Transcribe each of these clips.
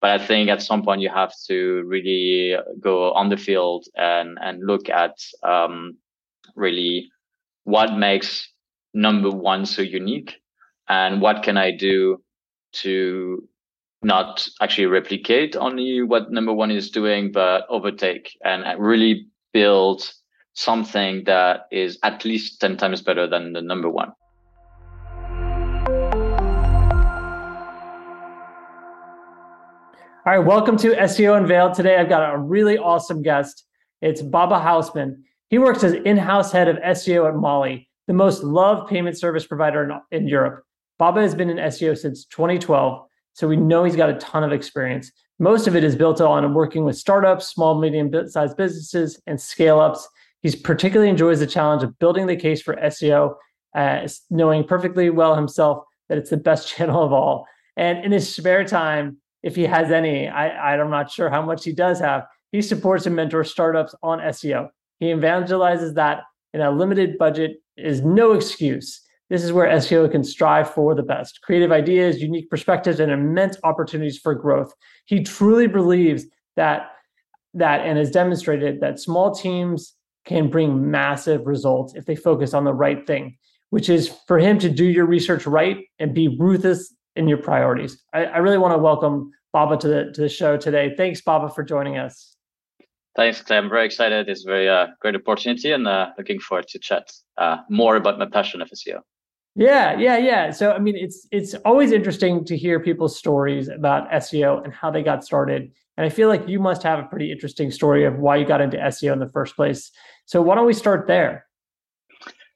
but I think at some point you have to really go on the field and and look at um, really what makes number one so unique and what can I do to not actually replicate only what number one is doing, but overtake and really build something that is at least 10 times better than the number one. All right, welcome to SEO Unveiled. Today I've got a really awesome guest. It's Baba Hausmann. He works as in-house head of SEO at Mollie, the most loved payment service provider in, in Europe. Baba has been in SEO since 2012, so we know he's got a ton of experience. Most of it is built on working with startups, small, medium-sized businesses, and scale-ups. He particularly enjoys the challenge of building the case for SEO, uh, knowing perfectly well himself that it's the best channel of all. And in his spare time, if he has any. I, I'm not sure how much he does have. He supports and mentors startups on SEO. He evangelizes that in a limited budget is no excuse. This is where SEO can strive for the best creative ideas, unique perspectives, and immense opportunities for growth. He truly believes that that and has demonstrated that small teams can bring massive results if they focus on the right thing, which is for him to do your research right and be ruthless in your priorities. I, I really want to welcome Baba to the to the show today. Thanks, Baba, for joining us. Thanks, Clay. I'm very excited. It's a very uh, great opportunity and uh, looking forward to chat uh, more about my passion of SEO. Yeah, yeah, yeah. So I mean, it's it's always interesting to hear people's stories about SEO and how they got started. And I feel like you must have a pretty interesting story of why you got into SEO in the first place. So why don't we start there?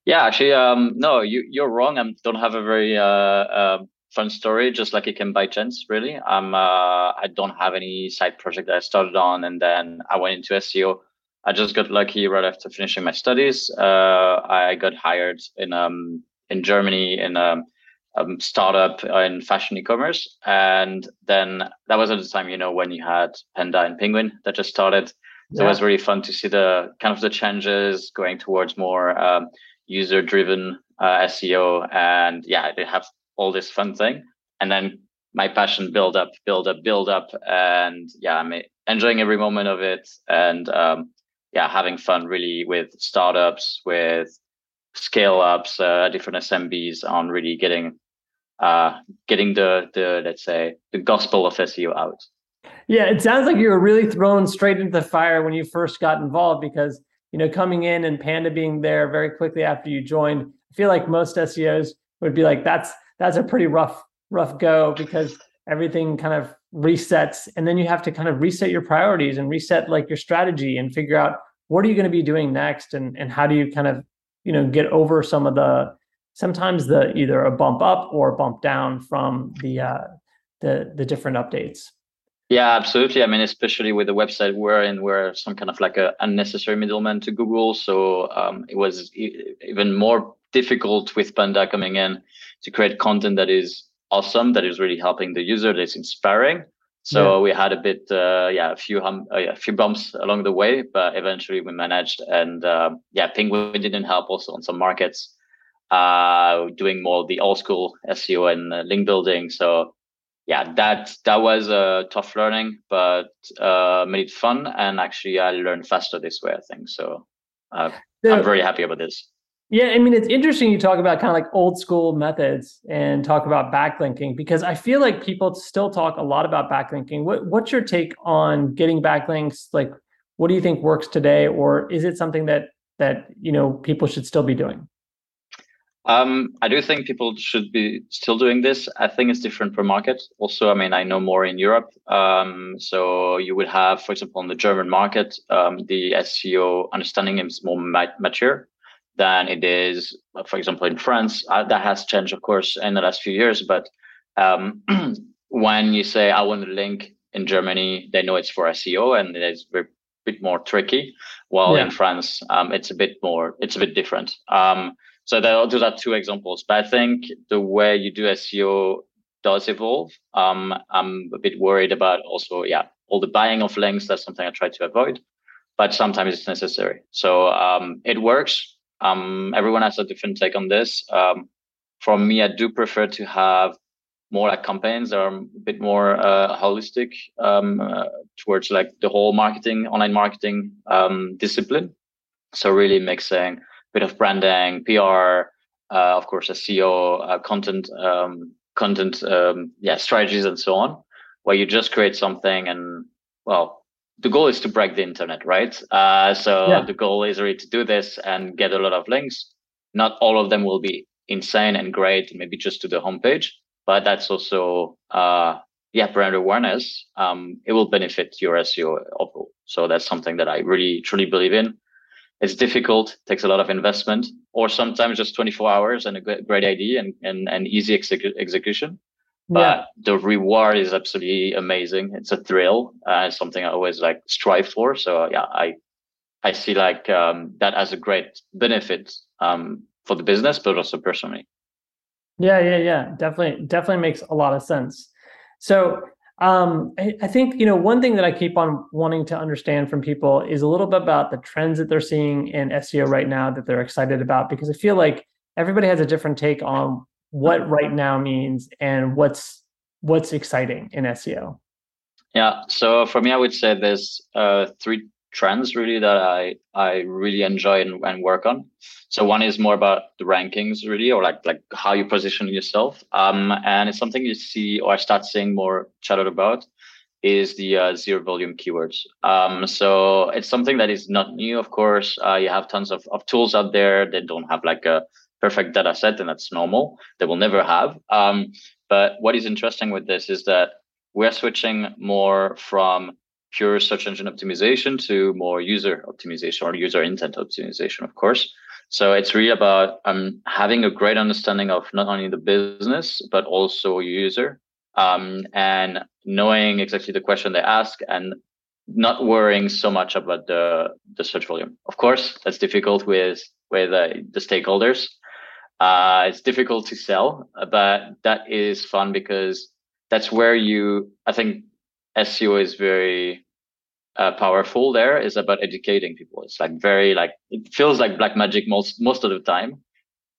Yeah, actually, um, no, you you're wrong. I don't have a very uh, uh, fun story, just like it came by chance, really. I'm, uh, I don't have any side project that I started on, and then I went into SEO. I just got lucky right after finishing my studies. Uh, I got hired in um in Germany in a, a startup in fashion e-commerce, and then that was at the time, you know, when you had Panda and Penguin that just started. So yeah. it was really fun to see the kind of the changes going towards more um, user-driven uh, SEO, and yeah, they have all this fun thing. And then my passion build up, build up, build up. And yeah, I'm enjoying every moment of it. And um, yeah, having fun really with startups, with scale ups, uh, different SMBs on really getting uh, getting the the let's say the gospel of SEO out. Yeah, it sounds like you were really thrown straight into the fire when you first got involved because you know coming in and Panda being there very quickly after you joined. I feel like most SEOs would be like, "That's that's a pretty rough rough go because everything kind of resets and then you have to kind of reset your priorities and reset like your strategy and figure out what are you going to be doing next and and how do you kind of you know get over some of the sometimes the either a bump up or bump down from the uh the the different updates. Yeah absolutely. I mean especially with the website we're in we're some kind of like a unnecessary middleman to google so um, it was even more difficult with panda coming in to create content that is awesome, that is really helping the user, that's inspiring. So yeah. we had a bit, uh, yeah, a few hum, uh, a few bumps along the way, but eventually we managed. And uh, yeah, Penguin didn't help also on some markets, uh, doing more the old school SEO and uh, link building. So yeah, that that was a tough learning, but uh, made it fun. And actually, I learned faster this way. I think so. Uh, I'm very happy about this. Yeah, I mean, it's interesting you talk about kind of like old school methods and talk about backlinking because I feel like people still talk a lot about backlinking. What, what's your take on getting backlinks? Like, what do you think works today, or is it something that that you know people should still be doing? Um, I do think people should be still doing this. I think it's different per market. Also, I mean, I know more in Europe. Um, so you would have, for example, in the German market, um, the SEO understanding is more mature than it is, for example, in France. Uh, that has changed, of course, in the last few years. But um, when you say I want a link in Germany, they know it's for SEO, and it's a bit more tricky. While yeah. in France, um, it's a bit more, it's a bit different. Um, so those are two examples. But I think the way you do SEO does evolve. Um, I'm a bit worried about also, yeah, all the buying of links. That's something I try to avoid, but sometimes it's necessary. So um, it works. Um, everyone has a different take on this. Um, for me, I do prefer to have more like campaigns that are a bit more uh, holistic um, uh, towards like the whole marketing, online marketing um, discipline. So really mixing a bit of branding, PR, uh, of course, SEO, uh, content, um, content, um, yeah, strategies, and so on, where you just create something and well, the goal is to break the internet, right? Uh, so yeah. the goal is really to do this and get a lot of links. Not all of them will be insane and great, maybe just to the homepage, but that's also uh, yeah brand awareness. Um, it will benefit your SEO overall. So that's something that I really truly believe in. It's difficult, takes a lot of investment, or sometimes just 24 hours and a great idea and and, and easy execu- execution. But yeah. the reward is absolutely amazing. It's a thrill. Uh, it's something I always like strive for. So yeah, I I see like um, that as a great benefit um, for the business, but also personally. Yeah, yeah, yeah. Definitely, definitely makes a lot of sense. So um, I, I, think you know one thing that I keep on wanting to understand from people is a little bit about the trends that they're seeing in SEO right now that they're excited about because I feel like everybody has a different take on what right now means and what's what's exciting in SEO. Yeah, so for me, I would say there's uh, three trends really that I I really enjoy and, and, work on. So one is more about the rankings really, or like like how you position yourself. Um, and it's something you see or I start seeing more chatted about is the uh, zero volume keywords. Um, so it's something that is not new, of course. Uh, you have tons of, of tools out there that don't have like a perfect data set, and that's normal. They will never have. Um, but what is interesting with this is that we're switching more from pure search engine optimization to more user optimization or user intent optimization, of course. So it's really about um, having a great understanding of not only the business but also user, um, and knowing exactly the question they ask and not worrying so much about the the search volume. Of course, that's difficult with with uh, the stakeholders. Uh, it's difficult to sell, but that is fun because that's where you. I think SEO is very uh, powerful there is about educating people. It's like very like it feels like black magic most most of the time,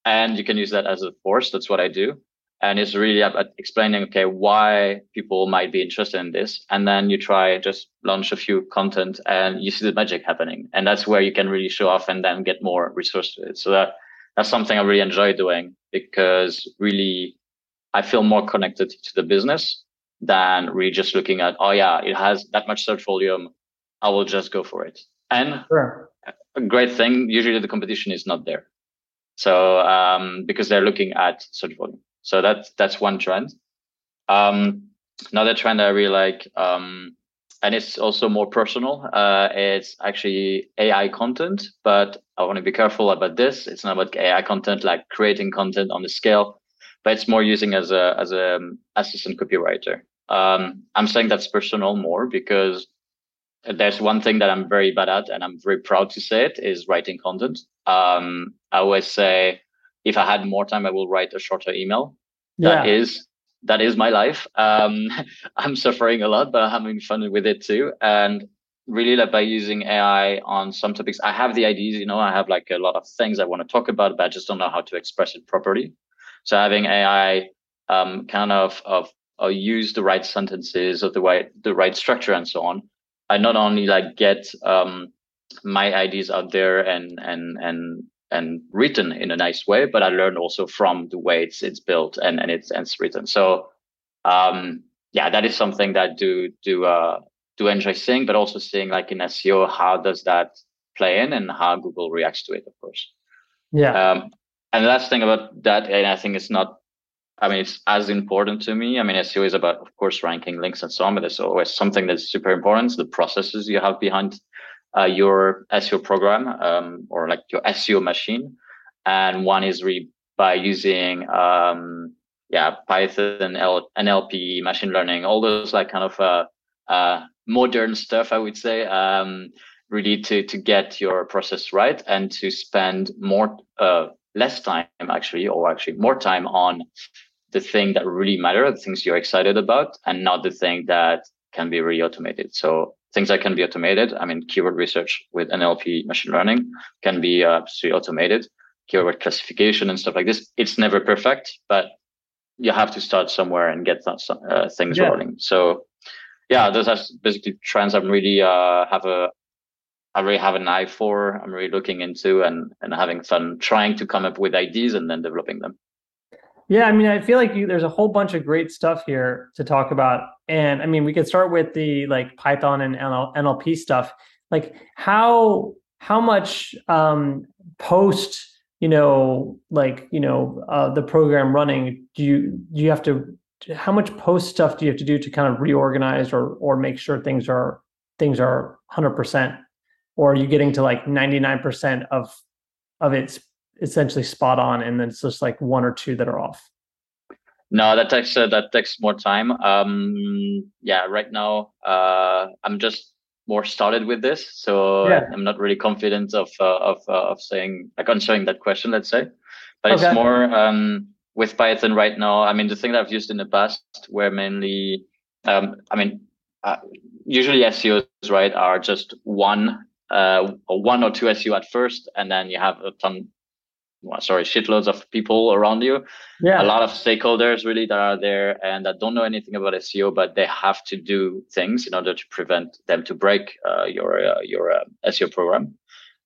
and you can use that as a force. That's what I do, and it's really about explaining okay why people might be interested in this, and then you try just launch a few content and you see the magic happening, and that's where you can really show off and then get more resources. So that that's something I really enjoy doing because really I feel more connected to the business than really just looking at, oh yeah, it has that much search volume. I will just go for it. And sure. a great thing, usually the competition is not there. So um, because they're looking at search volume. So that's that's one trend. Um, another trend I really like, um, and it's also more personal. Uh, it's actually AI content, but I want to be careful about this. It's not about AI content like creating content on the scale, but it's more using as a as a um, assistant copywriter. Um, I'm saying that's personal more because there's one thing that I'm very bad at, and I'm very proud to say it, is writing content. Um, I always say, if I had more time, I will write a shorter email. Yeah. That is that is my life. Um, I'm suffering a lot, but I'm having fun with it too. And really, like by using AI on some topics, I have the ideas. You know, I have like a lot of things I want to talk about, but I just don't know how to express it properly. So having AI um, kind of of uh, use the right sentences or the right the right structure and so on I not only like get um, my ideas out there and and and and written in a nice way, but I learn also from the way it's it's built and and it's and it's written. So um, yeah, that is something that do do uh, do enjoy seeing, but also seeing like in SEO how does that play in and how Google reacts to it, of course. Yeah. Um, and the last thing about that, and I think it's not I mean, it's as important to me. I mean, SEO is about, of course, ranking links and so on, but there's always something that's super important. The processes you have behind uh, your SEO program um, or like your SEO machine. And one is really by using, um, yeah, Python, L- NLP, machine learning, all those like kind of uh, uh, modern stuff, I would say, um, really to to get your process right and to spend more uh, less time actually, or actually more time on the thing that really matter, the things you're excited about, and not the thing that can be really automated. So things that can be automated, I mean, keyword research with NLP machine learning can be uh, automated. Keyword classification and stuff like this. It's never perfect, but you have to start somewhere and get some, uh, things yeah. rolling. So yeah, those are basically trends I'm really uh, have a I really have an eye for. I'm really looking into and and having fun trying to come up with ideas and then developing them. Yeah, I mean, I feel like you, there's a whole bunch of great stuff here to talk about, and I mean, we could start with the like Python and NLP stuff. Like how how much um, post you know like you know uh, the program running do you do you have to how much post stuff do you have to do to kind of reorganize or or make sure things are things are 100% or are you getting to like 99% of of it's essentially spot on and then it's just like one or two that are off no that takes uh, that takes more time um yeah right now uh i'm just more started with this so yeah. i'm not really confident of uh, of uh, of saying like answering that question let's say but okay. it's more um with python right now i mean the thing that i've used in the past were mainly um i mean uh, usually seos right are just one uh, one or two SEO at first, and then you have a ton, well, sorry, shitloads of people around you. Yeah. A lot of stakeholders really that are there and that don't know anything about SEO, but they have to do things in order to prevent them to break uh, your uh, your uh, SEO program.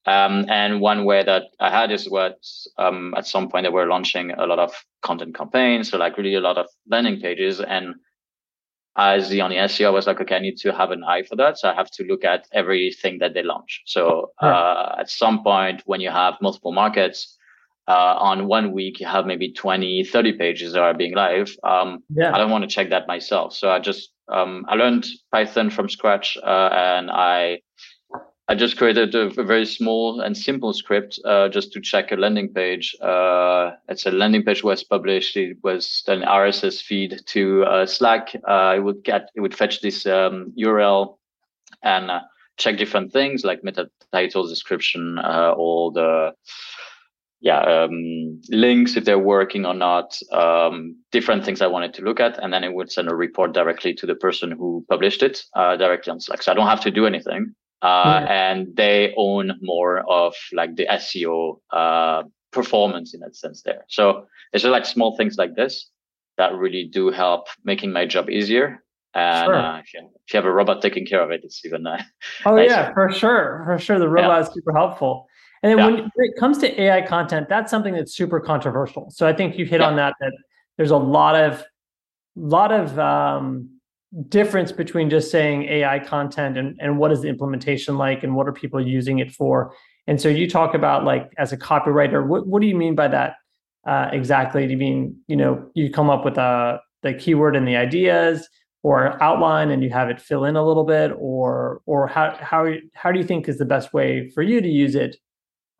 Um, and one way that I had is what um, at some point they were launching a lot of content campaigns, so like really a lot of landing pages and as the only SEO, I was like, okay, I need to have an eye for that. So I have to look at everything that they launch. So uh, at some point, when you have multiple markets, uh, on one week, you have maybe 20, 30 pages that are being live. Um, yeah. I don't want to check that myself. So I just, um, I learned Python from scratch uh, and I I just created a, a, very small and simple script uh, just to check a landing page. Uh, it's a landing page was published. It was an RSS feed to uh, Slack. Uh, it would get it would fetch this um, URL and uh, check different things like meta title, description, uh, all the yeah um, links if they're working or not, um, different things I wanted to look at, and then it would send a report directly to the person who published it directly on Slack. So I don't have to do anything uh, yeah. and they own more of like the SEO uh, performance in that sense there. So it's just like small things like this that really do help making my job easier. And sure. uh, if, you, if, you, have a robot taking care of it, it's even uh, oh nicer. yeah, for sure, for sure. The robot yeah. is super helpful. And then yeah. when it comes to AI content, that's something that's super controversial. So I think you hit on that. That there's a lot of lot of um, difference between just saying AI content and, and what is the implementation like and what are people using it for. And so you talk about like as a copywriter, what, what do you mean by that uh, exactly? Do you mean, you know, you come up with a, uh, the keyword and the ideas or outline and you have it fill in a little bit or or how how how do you think is the best way for you to use it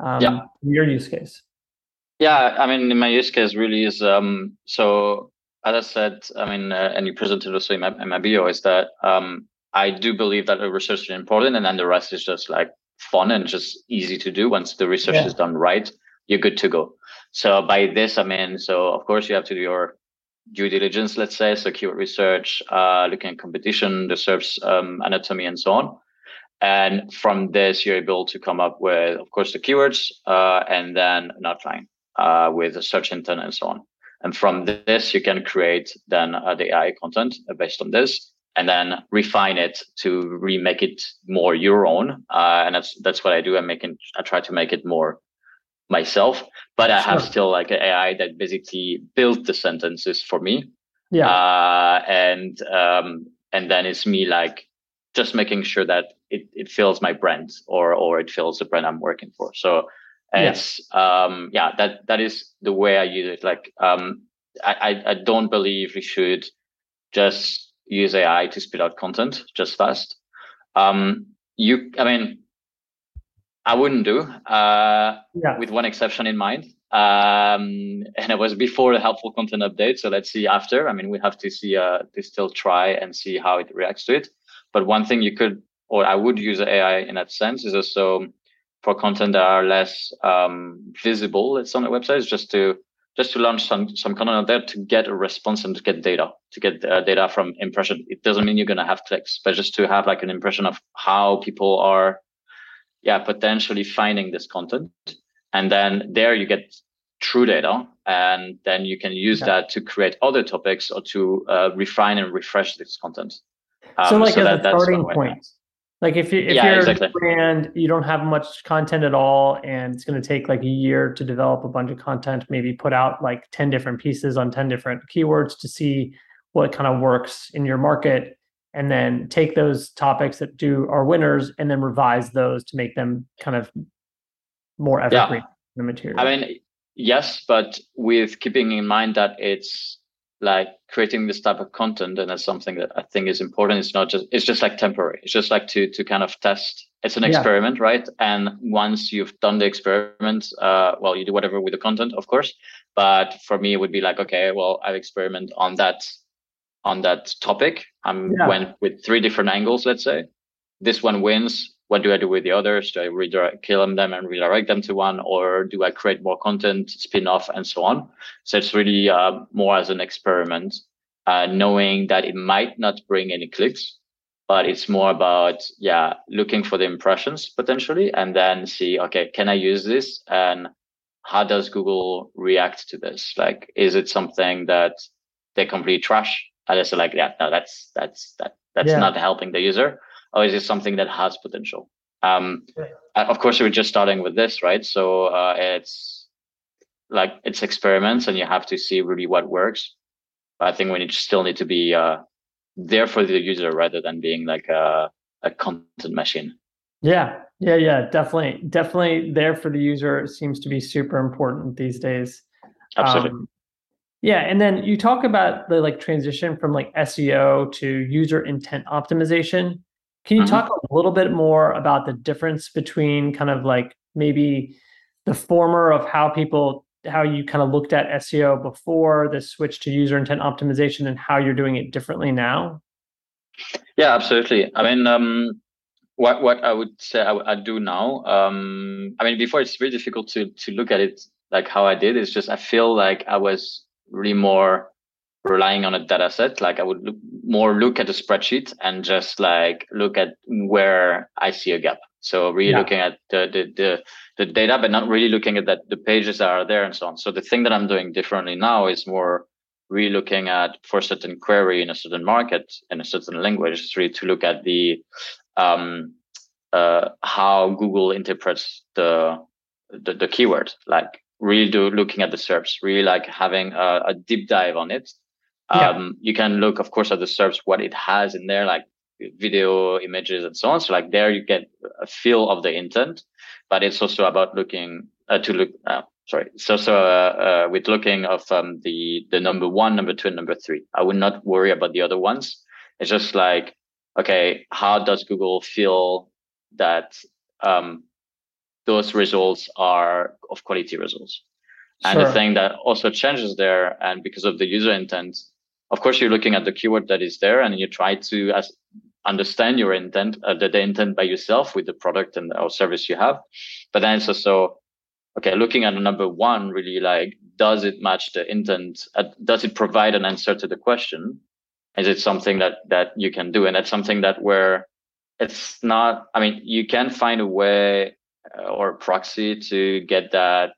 um, yeah. your use case? Yeah, I mean, in my use case really is um, so as I said, I mean, uh, and you presented also in my, in my bio, is that um, I do believe that the research is important, and then the rest is just like fun and just easy to do. Once the research yeah. is done right, you're good to go. So by this, I mean, so of course you have to do your due diligence, let's say, so keyword research, uh, looking at competition, the search um, anatomy, and so on. And from this, you're able to come up with, of course, the keywords, uh, and then an outline uh, with a search intent and so on. And from this, you can create then uh, the AI content based on this and then refine it to remake it more your own. Uh, and that's, that's what I do. I'm making, I try to make it more myself, but I have still like an AI that basically built the sentences for me. Yeah. Uh, and, um, and then it's me like just making sure that it, it fills my brand or, or it fills the brand I'm working for. So it's yeah. um yeah that that is the way i use it like um i i don't believe we should just use ai to spit out content just fast um you i mean i wouldn't do uh yeah. with one exception in mind um and it was before the helpful content update so let's see after i mean we have to see uh to still try and see how it reacts to it but one thing you could or i would use ai in that sense is also for content that are less um, visible. It's on the website. It's just to just to launch some some content out there to get a response and to get data to get uh, data from impression. It doesn't mean you're gonna have clicks, but just to have like an impression of how people are, yeah, potentially finding this content. And then there you get true data, and then you can use that to create other topics or to uh, refine and refresh this content. Um, so, like so as that, a starting point, like if you if yeah, you're exactly. a brand, you don't have much content at all, and it's going to take like a year to develop a bunch of content. Maybe put out like ten different pieces on ten different keywords to see what kind of works in your market, and then take those topics that do are winners, and then revise those to make them kind of more evergreen. Yeah. The material. I mean, yes, but with keeping in mind that it's like creating this type of content and that's something that i think is important. It's not just it's just like temporary. It's just like to to kind of test. It's an yeah. experiment right? And once you've done the experiment uh, well you do whatever with the content of course. But for me it would be like okay well i've experimented on that on that topic. I'm yeah. went with three different angles let's say. This one wins what do I do with the others? Do I redirect, kill them and redirect them to one, or do I create more content, spin off, and so on? So it's really uh, more as an experiment, uh, knowing that it might not bring any clicks, but it's more about yeah, looking for the impressions potentially, and then see okay, can I use this, and how does Google react to this? Like, is it something that they completely trash? And it's like, yeah, no, that's that's that that's yeah. not helping the user or is it something that has potential? Um, of course, we're just starting with this, right? So uh, it's like it's experiments, and you have to see really what works. But I think we need, still need to be uh, there for the user rather than being like a, a content machine. Yeah, yeah, yeah, definitely, definitely there for the user seems to be super important these days. Absolutely. Um, yeah, and then you talk about the like transition from like SEO to user intent optimization. Can you mm-hmm. talk a little bit more about the difference between kind of like maybe the former of how people how you kind of looked at SEO before the switch to user intent optimization and how you're doing it differently now? Yeah, absolutely. I mean, um, what what I would say I, I do now. Um, I mean, before it's very difficult to to look at it like how I did. It's just I feel like I was really more relying on a data set. Like I would look, more look at a spreadsheet and just like look at where I see a gap. So really yeah. looking at the, the, the the data, but not really looking at that the pages that are there and so on. So the thing that I'm doing differently now is more really looking at for a certain query in a certain market in a certain language. It's really to look at the um, uh, how Google interprets the, the the keyword. Like really do looking at the SERPs, really like having a, a deep dive on it yeah. Um, you can look, of course, at the SERPs, what it has in there, like video, images, and so on. So like there, you get a feel of the intent, but it's also about looking uh, to look. Uh, sorry, so so uh, uh, with looking of um, the the number one, number two, and number three. I would not worry about the other ones. It's just like, okay, how does Google feel that um, those results are of quality results? And sure. the thing that also changes there, and because of the user intent, of course, you're looking at the keyword that is there and you try to as, understand your intent, uh, the, the intent by yourself with the product and or service you have. But then it's also, okay, looking at number one, really like, does it match the intent? Uh, does it provide an answer to the question? Is it something that, that you can do? And that's something that where it's not, I mean, you can find a way uh, or a proxy to get that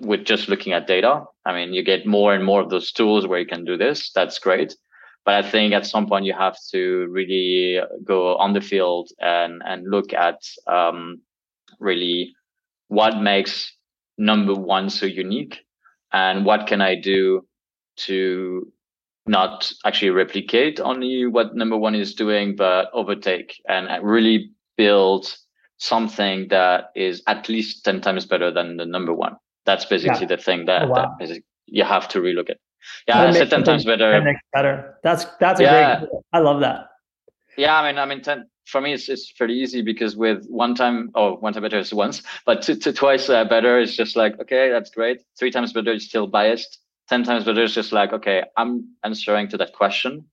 with just looking at data. I mean, you get more and more of those tools where you can do this. That's great. But I think at some point you have to really go on the field and, and look at um, really what makes number one so unique and what can I do to not actually replicate only what number one is doing, but overtake and really build something that is at least 10 times better than the number one. That's basically yeah. the thing that, oh, wow. that you have to relook at. Yeah, I said ten times better. Better. That's that's a yeah. great. I love that. Yeah, I mean, I mean, ten for me, it's it's pretty easy because with one time, oh, one time better is once, but two, two twice uh, better is just like okay, that's great. Three times better is still biased. Ten times better is just like okay, I'm answering to that question,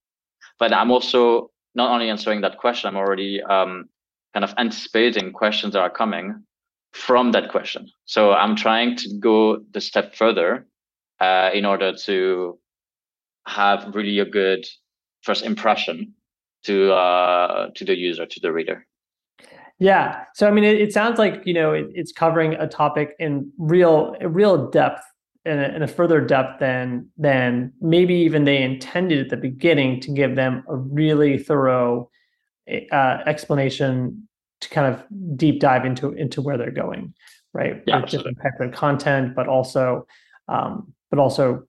but I'm also not only answering that question, I'm already um, kind of anticipating questions that are coming from that question. So I'm trying to go the step further uh, in order to have really a good first impression to uh, to the user, to the reader. Yeah. So I mean, it, it sounds like you know it, it's covering a topic in real real depth in a, in a further depth than than maybe even they intended at the beginning to give them a really thorough uh, explanation to kind of deep dive into into where they're going, right? Yeah, different type of content, but also um, but also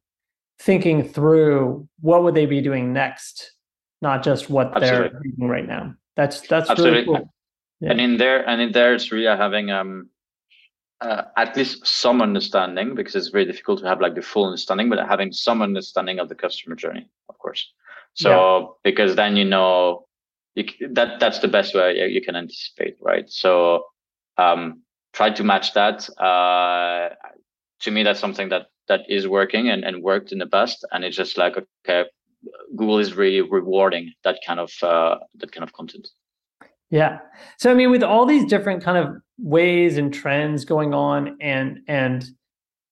thinking through what would they be doing next, not just what Absolutely. they're doing right now. That's that's Absolutely. really cool. Yeah. And in there, and in there, it's really having um, uh, at least some understanding because it's very difficult to have like the full understanding, but having some understanding of the customer journey, of course. So because then you know you, that that's the best way you- can anticipate, right? So um, try to match that. Uh, to me, that's something that that is working and, and worked in the past, and it's just like okay, Google is really rewarding that kind of uh, that kind of content. Yeah. So I mean, with all these different kind of ways and trends going on, and and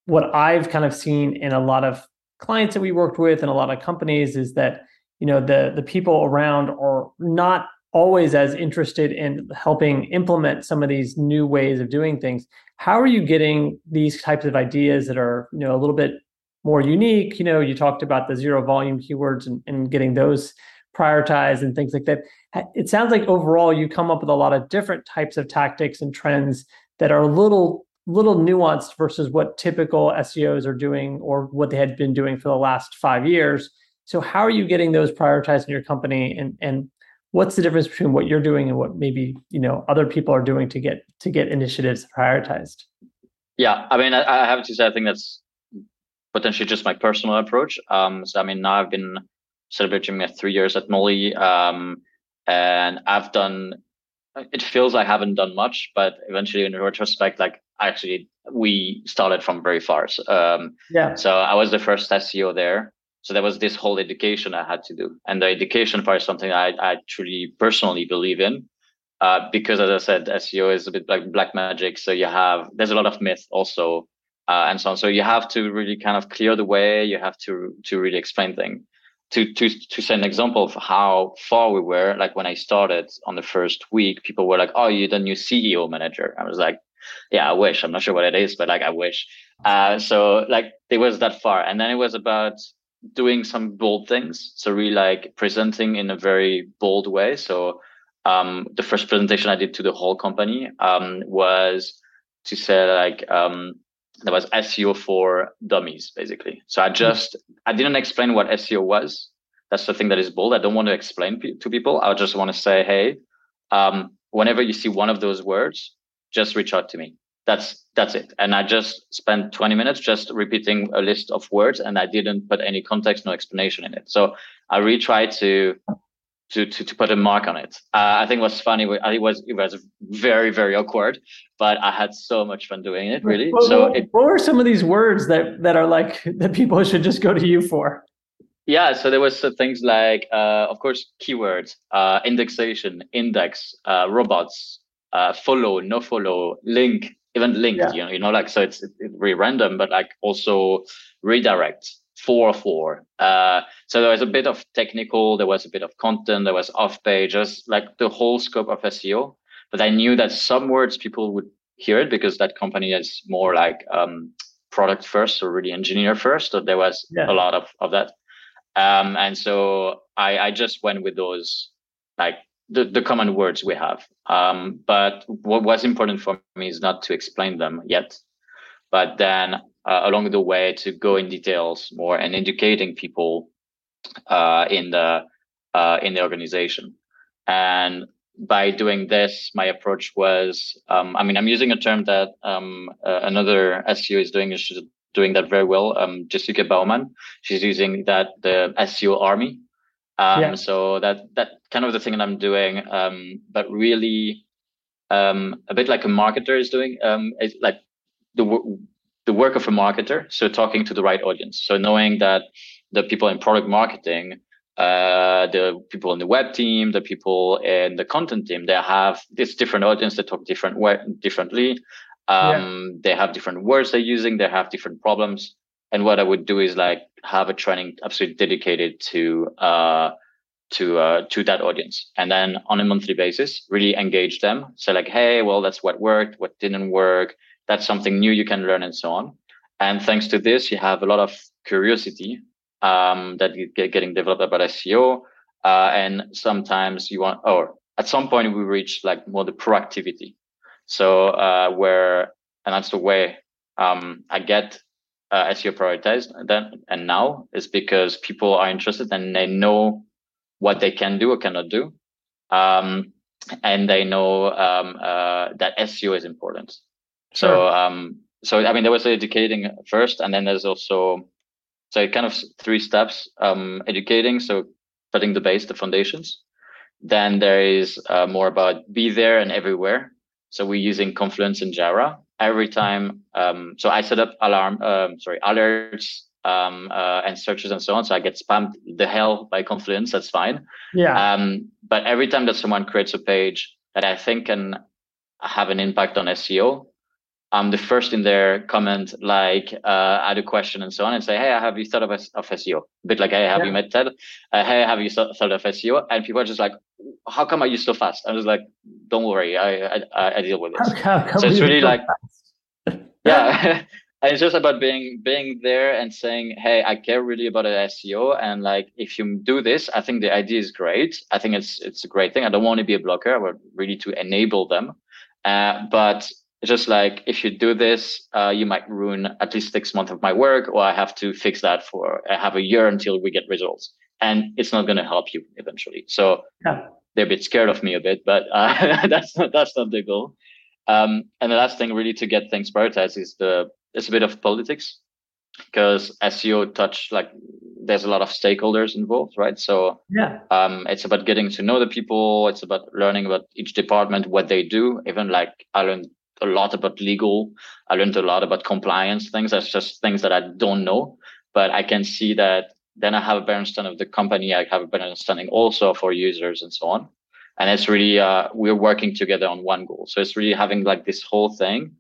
what I've kind of seen in a lot of clients that we worked with and a lot of companies is that you know the the people around are not always as interested in helping implement some of these new ways of doing things. How are you getting these types of ideas that are you know a little bit more unique? You know, you talked about the zero volume keywords and, and getting those prioritized and things like that it sounds like overall you come up with a lot of different types of tactics and trends that are a little little nuanced versus what typical SEOs are doing or what they had been doing for the last five years. So how are you getting those prioritized in your company and and what's the difference between what you're doing and what maybe you know other people are doing to get to get initiatives prioritized? Yeah, I mean, I, I have to say, I think that's potentially just my personal approach. Um, so I mean, now I've been celebrating my three years at Mollie, um, and I've done. It feels like I haven't done much, but eventually, in retrospect, like actually, we started from very far. So, um, Yeah. so I was the first SEO there. So there was this whole education I had to do, and the education part is something I, I truly personally believe in, uh, because as I said, SEO is a bit like black magic. So you have there's a lot of myth also, uh, and so on. So you have to really kind of clear the way. You have to to really explain things. To to to say an example of how far we were, like when I started on the first week, people were like, "Oh, you're the new CEO manager." I was like, "Yeah, I wish. I'm not sure what it is, but like I wish." Uh, so like it was that far, and then it was about doing some bold things. So really like presenting in a very bold way. So um, the first presentation I did to the whole company um, was to say like um, there was SEO for dummies, basically. So I just I didn't explain what SEO was. That's the thing that is bold. I don't want to explain to people. I just want to say, hey, um, whenever you see one of those words, just reach out to me. That's that's it. And I just spent 20 minutes just repeating a list of words, and I didn't put any context, no explanation in it. So I really tried to to to, to put a mark on it. Uh, I think what's funny, it was it was very very awkward, but I had so much fun doing it. Really. What, so what, it, what were some of these words that that are like that people should just go to you for? yeah, so there was uh, things like, uh, of course, keywords, uh, indexation, index, uh, robots, uh, follow, no follow, link, even linked. Yeah. You know, you know, like so it's, it's very random, but like also redirect, four four. Uh, so there was a bit of technical, there was a bit of content, there was off pages like the whole scope of SEO. But I knew that some words people would hear it because that company is more like um, product first or really engineer first. So there was Yeah. a lot of of that. Um, and so I, I just went with those, like the, the common words we have. Um, but what was important for me is not to explain them yet, but then uh, along the way to go in details more and educating people uh, in the uh, in the organization. And by doing this, my approach was, um, I mean, I'm using a term that um, uh, another SEO is doing. She's doing that very well. Um, Jessica Bowman, she's using that the SEO army. Um, Yeah. So that that kind of the thing that I'm doing, um, but really um, a bit like a marketer is doing. Um, it's like the the work of a marketer. So talking to the right audience. So knowing that the people in product marketing, uh, the people in the web team, the people in the content team, they have this different audience. They talk different way, differently. Um, They have different words they're using. They have different problems. And what I would do is like have a training absolutely dedicated to uh, to uh, to that audience, and then on a monthly basis, really engage them. Say like, hey, well, that's what worked, what didn't work. That's something new you can learn, and so on. And thanks to this, you have a lot of curiosity um, that get getting developed about SEO. Uh, and sometimes you want, or at some point we reach like more the proactivity. So uh, where, and that's the way um, I get uh, SEO prioritized then and now is because people are interested and they know what they can do or cannot do. Um, and they know um, uh, that SEO is important. Sure. So, um, so I mean, there was educating first, and then there's also so kind of three steps: um, educating, so putting the base, the foundations. Then there is uh, more about be there and everywhere. So we're using Confluence and Jira every time. Um, so I set up alarm, um, sorry, alerts um, uh, and searches and so on. So I get spammed the hell by Confluence. That's fine. Yeah. Um, but every time that someone creates a page that I think can have an impact on SEO, I'm the first in their comment, like uh, add a question and so on, and say, "Hey, have you thought of, of SEO?" A bit like, "Hey, have yeah. you met Ted?" Uh, "Hey, have you thought of SEO?" And people are just like, "How come are you so fast?" I'm just like, "Don't worry, I I, I deal with this." How, how so it's really like, yeah. and it's just about being being there and saying hey i care really about seo and like if you do this i think the idea is great i think it's it's a great thing i don't want to be a blocker i want really to enable them uh, but just like if you do this uh, you might ruin at least six months of my work or i have to fix that for i have a year until we get results and it's not going to help you eventually so yeah. they're a bit scared of me a bit but uh, that's not that's not the goal um, and the last thing really to get things prioritized is the it's a bit of politics because SEO touch like there's a lot of stakeholders involved, right? So yeah, um, it's about getting to know the people. It's about learning about each department, what they do. Even like I learned a lot about legal. I learned a lot about compliance things. That's just things that I don't know, but I can see that then I have a better understanding of the company. I have a better understanding also for users and so on. And it's really uh, we're working together on one goal. So it's really having like this whole thing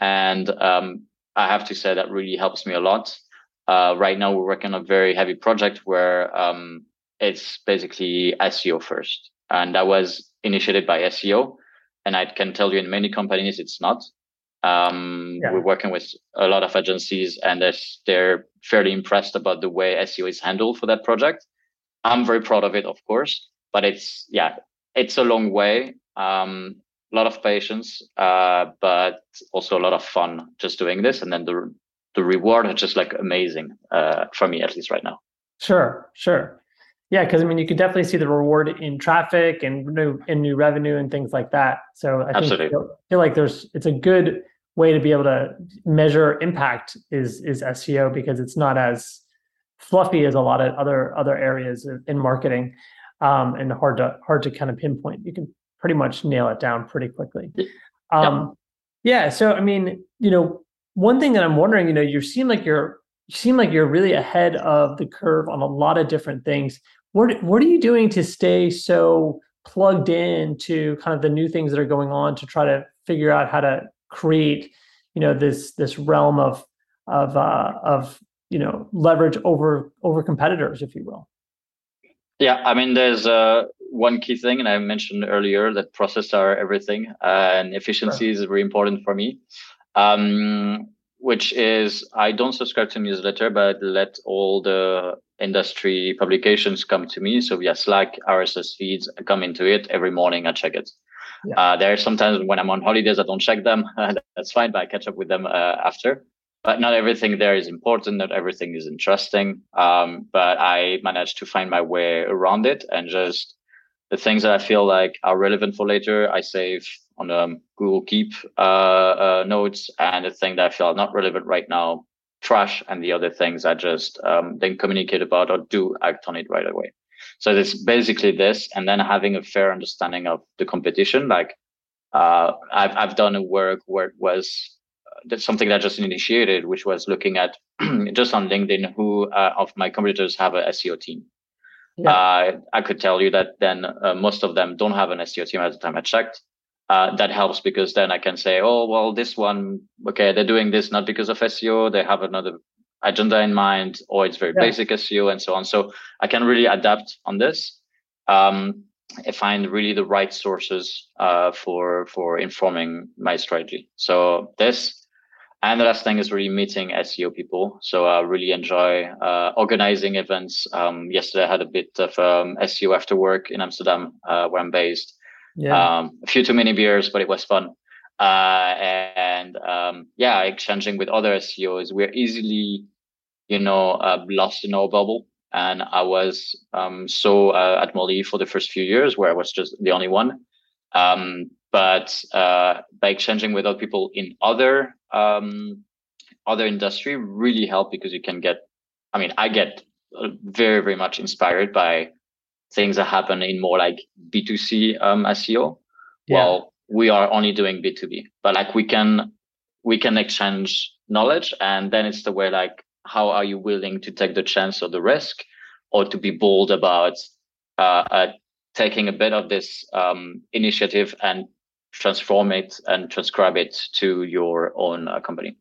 and um, I have to say that really helps me a lot. Uh, right now, we're working on a very heavy project where um, it's basically SEO first, and that was initiated by SEO. And I can tell you, in many companies, it's not. Um, yeah. We're working with a lot of agencies, and they're fairly impressed about the way SEO is handled for that project. I'm very proud of it, of course, but it's yeah, it's a long way. Um, a lot of patience, uh, but also a lot of fun just doing this. And then the the reward is just like amazing uh, for me, at least right now. Sure, sure. Yeah, because I mean, you can definitely see the reward in traffic and new in new revenue and things like that. So I Absolutely. think feel, feel like there's it's a good way to be able to measure impact is is SEO because it's not as fluffy as a lot of other other areas in marketing um, and hard to hard to kind of pinpoint. You can pretty much nail it down pretty quickly. Um, yeah. yeah. So I mean, you know, one thing that I'm wondering, you know, you seem like you're you seem like you're really ahead of the curve on a lot of different things. What what are you doing to stay so plugged in to kind of the new things that are going on to try to figure out how to create, you know, this this realm of of uh, of you know leverage over over competitors, if you will. Yeah, I mean, there's uh, one key thing, and I mentioned earlier that process are everything, uh, and efficiency sure. is very important for me. Um, which is I don't subscribe to newsletter, but let all the industry publications come to me. So via Slack, RSS feeds come into it every morning. I check it. Yeah. Uh, there are sometimes when I'm on holidays, I don't check them. That's fine, but I catch up with them uh, after but not everything there is important. Not everything is interesting. Um, but I managed to find my way around it and just the things that I feel like are relevant for later, I save on um, Google Keep uh, uh, notes, and the thing that I feel not relevant right now, trash, and the other things I just um, then communicate about or do act on it right away. So it's basically this, and then having a fair understanding of the competition. Like uh, I've I've done a work where it was that's something that I just initiated, which was looking at just on LinkedIn who uh, of my competitors have a SEO team. Yeah. Uh, I could tell you that then uh, most of them don't have an SEO team at the time I checked. Uh, that helps because then I can say, oh, well, this one, okay, they're doing this not because of SEO. They have another agenda in mind, or it's very yeah. basic SEO and so on. So I can really adapt on this. Um, I find really the right sources uh, for for informing my strategy. So this And the last thing is really meeting SEO people. So I really enjoy uh, organizing events. Um, yesterday I had a bit of um, SEO after work in Amsterdam, uh, where I'm based. Yeah. Um, a few too many beers, but it was fun. Uh, and um, yeah, exchanging with other SEOs. We're easily, you know, uh, lost in our bubble. And I was um, so uh, at Mollie for the first few years where I was just the only one. Um, but uh, by exchanging with other people in other um, other industry really help because you can get i mean i get uh, very very much inspired by things that happen in more like b2c um, seo yeah. well we are only doing b2b but like we can we can exchange knowledge and then it's the way like how are you willing to take the chance or the risk or to be bold about uh, uh, taking a bit of this um, initiative and transform it and transcribe it to your own uh, company.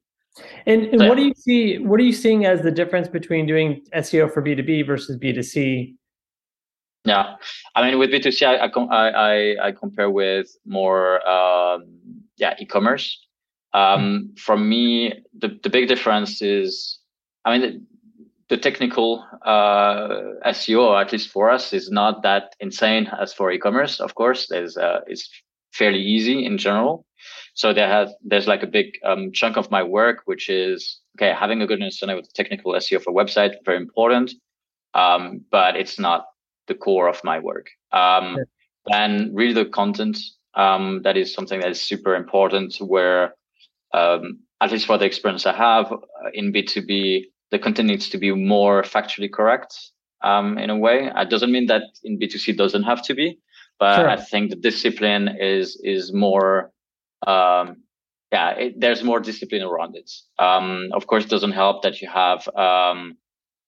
And, and so, what do you see? What are you seeing as the difference between doing SEO for B two B versus B two C? Yeah, I mean, with B two C, I, I I compare with more um, yeah e-commerce. Um, mm. For me, the the big difference is, I mean, the, the technical uh, SEO, at least for us, is not that insane as for e-commerce. Of course, there's uh, it's fairly easy in general. So there has there's like a big um, chunk of my work, which is okay, having a good understanding of the technical SEO for a website, very important, um, but it's not the core of my work. Um, And really, the content um, that is something that is super important. Where um, at least for the experience I have uh, in B two B, the content needs to be more factually correct um, in a way. It doesn't mean that in B two C doesn't have to be, but sure. I think the discipline is is more um, yeah it, there's more discipline around it. Um, of course, it doesn't help that you have um,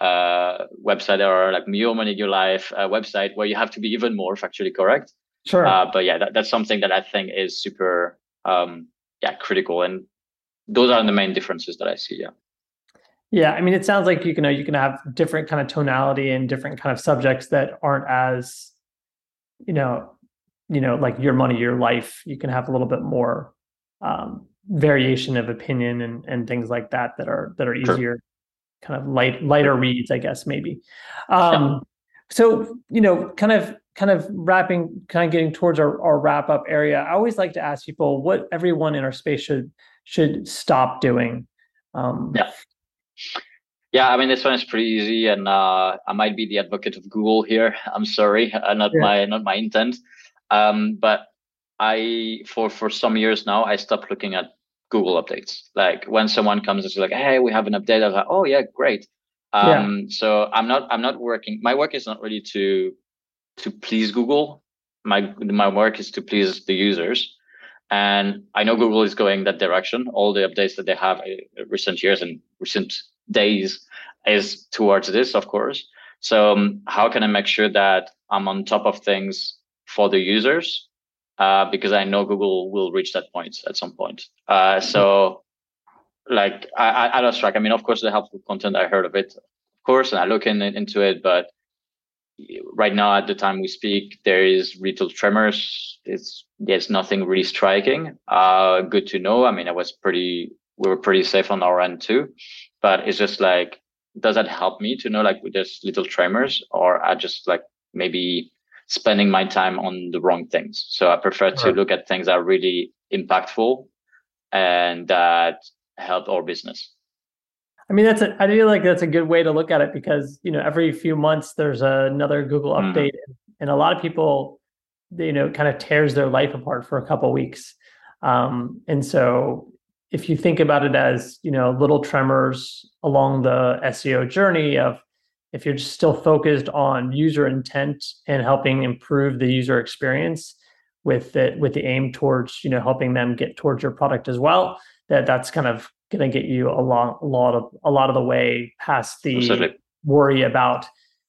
uh, website or like your money your life uh, website where you have to be even more factually correct. Sure. Uh, but yeah, that, that's something that I think is super um, yeah critical, and those are the main differences that I see. Yeah. Yeah, I mean, it sounds like you can know you can have different kind of tonality and different kind of subjects that aren't as you know, you know, like your money, your life, you can have a little bit more um, variation of opinion and and things like that that are that are easier, sure. Kind of light lighter reads, I guess maybe. Um. So you know, kind of kind of wrapping, kind of getting towards our, our wrap up area. I always like to ask people what everyone in our space should should stop doing. Um, yeah. Yeah, I mean this one is pretty easy, and uh, I might be the advocate of Google here. I'm sorry, uh, not yeah. my not my intent. Um, but I for for some years now I stopped looking at Google updates. Like when someone comes and says like, "Hey, we have an update," I'm like, "Oh yeah, great." Um, yeah. So I'm not I'm not working. My work is not really to to please Google. My my work is to please the users. And I know Google is going that direction. All the updates that they have in uh, recent years and recent days is towards this, of course. So um, how can I make sure that I'm on top of things for the users? Uh, because I know Google will reach that point at some point. Uh, so like I, I, lost track. I mean, of course, the helpful content, I heard of it, of course, and I look in, into it, but right now at the time we speak, there is little tremors. It's there's nothing really striking. Uh, good to know. I mean, I was pretty, we were pretty safe on our end too but it's just like does that help me to know like with there's little tremors or i just like maybe spending my time on the wrong things so i prefer to look at things that are really impactful and that help our business i mean that's a, i feel like that's a good way to look at it because you know every few months there's another google mm-hmm. update mm-hmm. and a lot of people you know kind of tears their life apart for a couple weeks um, and so if you think about it as you know little tremors along the SEO journey of if you're still focused on user intent and helping improve the user experience with it with the aim towards you know helping them get towards your product as well that that's kind of going to get you a lot a lot of a lot of the way past the Absolutely. worry about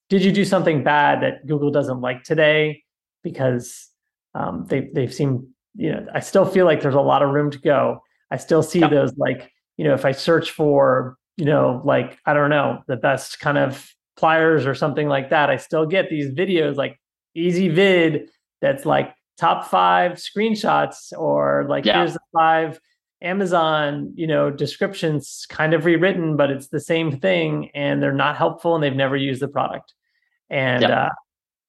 did you do something bad that Google doesn't like today because um, they they've seen you know I still feel like there's a lot of room to go I still see yep. those like, you know, if I search for, you know, like, I don't know, the best kind of pliers or something like that, I still get these videos like easy vid that's like top five screenshots or like yeah. here's the five, Amazon, you know, descriptions kind of rewritten, but it's the same thing, and they're not helpful, and they've never used the product. And yep. uh,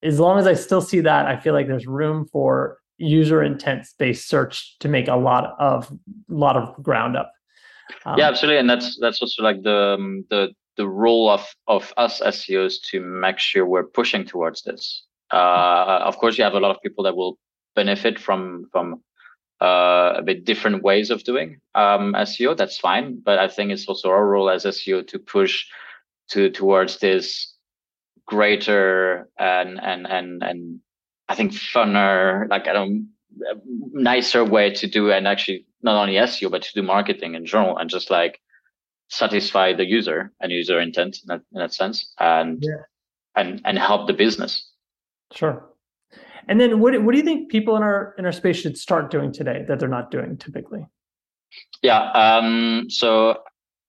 as long as I still see that, I feel like there's room for user intent based search to make a lot of a lot of ground up. Um, yeah, absolutely, and that's that's also like the um, the the role of of us SEOs to make sure we're pushing towards this. Uh, of course, you have a lot of people that will benefit from from uh, a bit different ways of doing um, SEO. That's fine, but I think it's also our role as SEO to push to towards this greater and and and and I think funner, like I don't nicer way to do and actually not only SEO but to do marketing in general and just like satisfy the user and user intent in that, in that sense and yeah. and and help the business. Sure. And then what what do you think people in our in our space should start doing today that they're not doing typically? Yeah. Um, so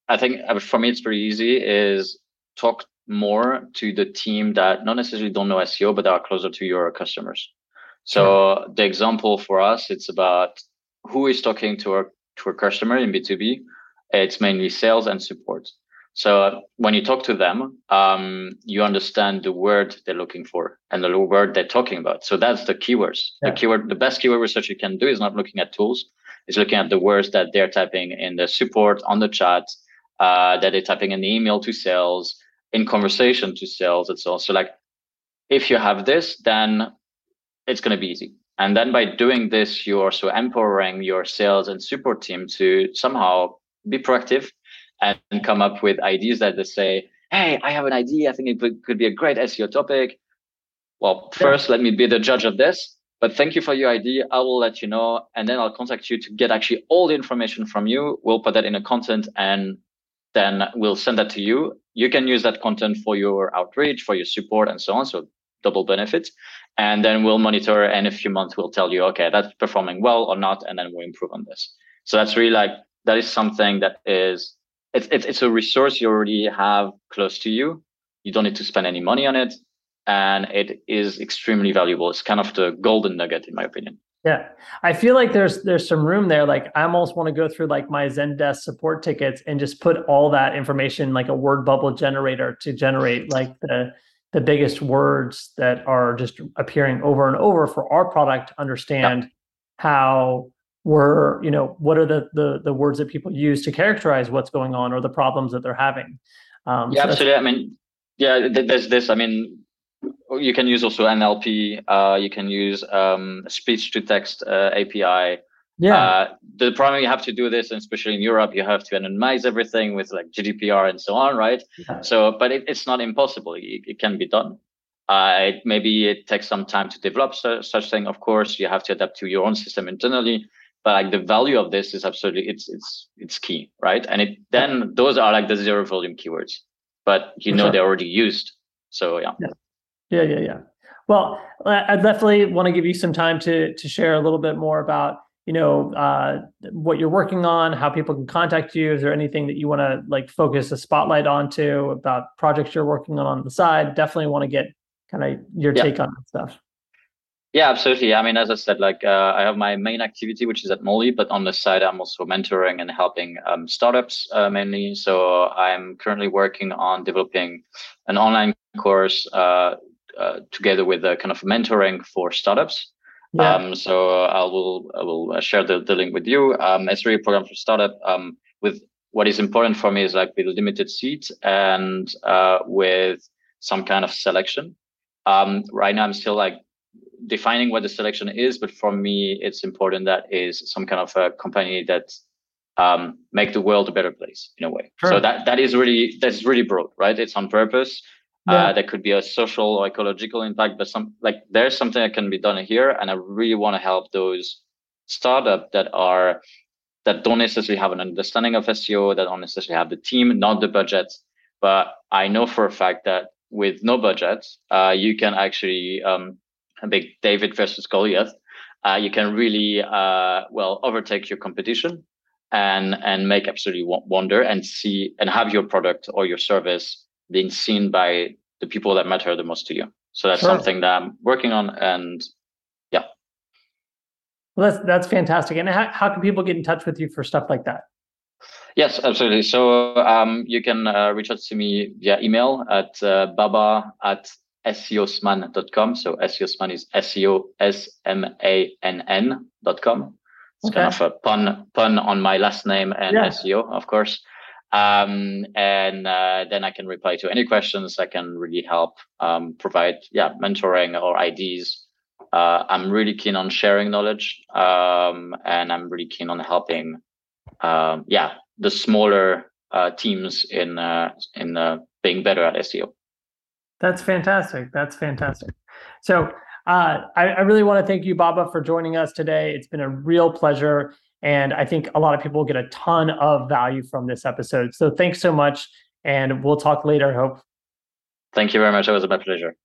I think uh, for me it's pretty easy is talk more to the team that not necessarily don't know SEO, but are closer to your customers. So the example for us, it's about who is talking to our to a customer in B2B. It's mainly sales and support. So when you talk to them, um, you understand the word they're looking for and the word they're talking about. So that's the keywords. Yeah. The keyword, the best keyword research you can do is not looking at tools. It's looking at the words that they're typing in the support on the chat, uh, that they're typing in the email to sales, in conversation to sales and so on. So like if you have this, then it's going to be easy. And then by doing this, you're also empowering your sales and support team to somehow be proactive and come up with ideas that they say, Hey, I have an idea. I think it could be a great SEO topic. Well, first, let me be the judge of this. But thank you for your idea. I will let you know. And then I'll contact you to get actually all the information from you. We'll put that in a content and then we'll send that to you. You can use that content for your outreach, for your support, and so on. So double benefits. And then we'll monitor, and in a few months we'll tell you, okay, that's performing well or not, and then we'll improve on this. So that's really like that is something that is it's it's, it's a resource you already have close to you. You don't need to spend any money on it, and it is extremely valuable. It's kind of the golden nugget, in my opinion. Yeah. I feel like there's there's some room there. Like I almost want to go through like my Zendesk support tickets and just put all that information like a word bubble generator to generate like the the biggest words that are just appearing over and over for our product to understand yeah. how we're, you know, what are the, the the words that people use to characterize what's going on or the problems that they're having. Um, yeah, so absolutely. I mean, yeah, there's this. I mean, you can use also NLP. Uh, you can use um, speech to text uh, API. Yeah. Uh, the problem you have to do this, and especially in Europe, you have to anonymize everything with like GDPR and so on, right? Yeah. So, but it, it's not impossible. It, it can be done. Uh, it, maybe it takes some time to develop su- such thing. Of course, you have to adapt to your own system internally. But like the value of this is absolutely it's it's it's key, right? And it then those are like the zero volume keywords, but you know sure. they're already used. So yeah. yeah. Yeah, yeah, yeah. Well, I definitely want to give you some time to to share a little bit more about you know uh, what you're working on, how people can contact you. Is there anything that you want to like focus a spotlight onto about projects you're working on on the side? Definitely want to get kind of your yeah. take on that stuff. Yeah, absolutely. I mean, as I said, like uh, I have my main activity, which is at Mollie, but on the side, I'm also mentoring and helping um, startups uh, mainly. So I'm currently working on developing an online course uh, uh, together with a kind of mentoring for startups. Yeah. Um, so I will I will uh, share the, the link with you. Um, it's really a program for startup. Um, with what is important for me is like with limited seats and uh, with some kind of selection. Um, right now I'm still like defining what the selection is, but for me it's important that is some kind of a company that um, make the world a better place in a way. Sure. So that that is really that's really broad, right? It's on purpose yeah. uh, that could be a social or ecological impact but some like there's something that can be done here and i really want to help those startups that are that don't necessarily have an understanding of seo that don't necessarily have the team not the budget but i know for a fact that with no budget uh, you can actually um, a big david versus goliath uh, you can really uh, well overtake your competition and and make absolutely wonder and see and have your product or your service being seen by the people that matter the most to you. So that's sure. something that I'm working on. And yeah. Well, that's that's fantastic. And how, how can people get in touch with you for stuff like that? Yes, absolutely. So um, you can uh, reach out to me via email at uh, baba at seosmann.com. So seosmann is S-E-O-S-M-A-N-N dot com. It's okay. kind of a pun pun on my last name and yeah. SEO, of course. Um, and uh, then I can reply to any questions. I can really help um, provide, yeah, mentoring or ideas. Uh, I'm really keen on sharing knowledge, um, and I'm really keen on helping, um, yeah, the smaller uh, teams in uh, in uh, being better at SEO. That's fantastic. That's fantastic. So uh, I, I, really want to thank you, Baba, for joining us today. It's been a real pleasure. And I think a lot of people will get a ton of value from this episode. So thanks so much. And we'll talk later, Hope. Thank you very much. It was my pleasure.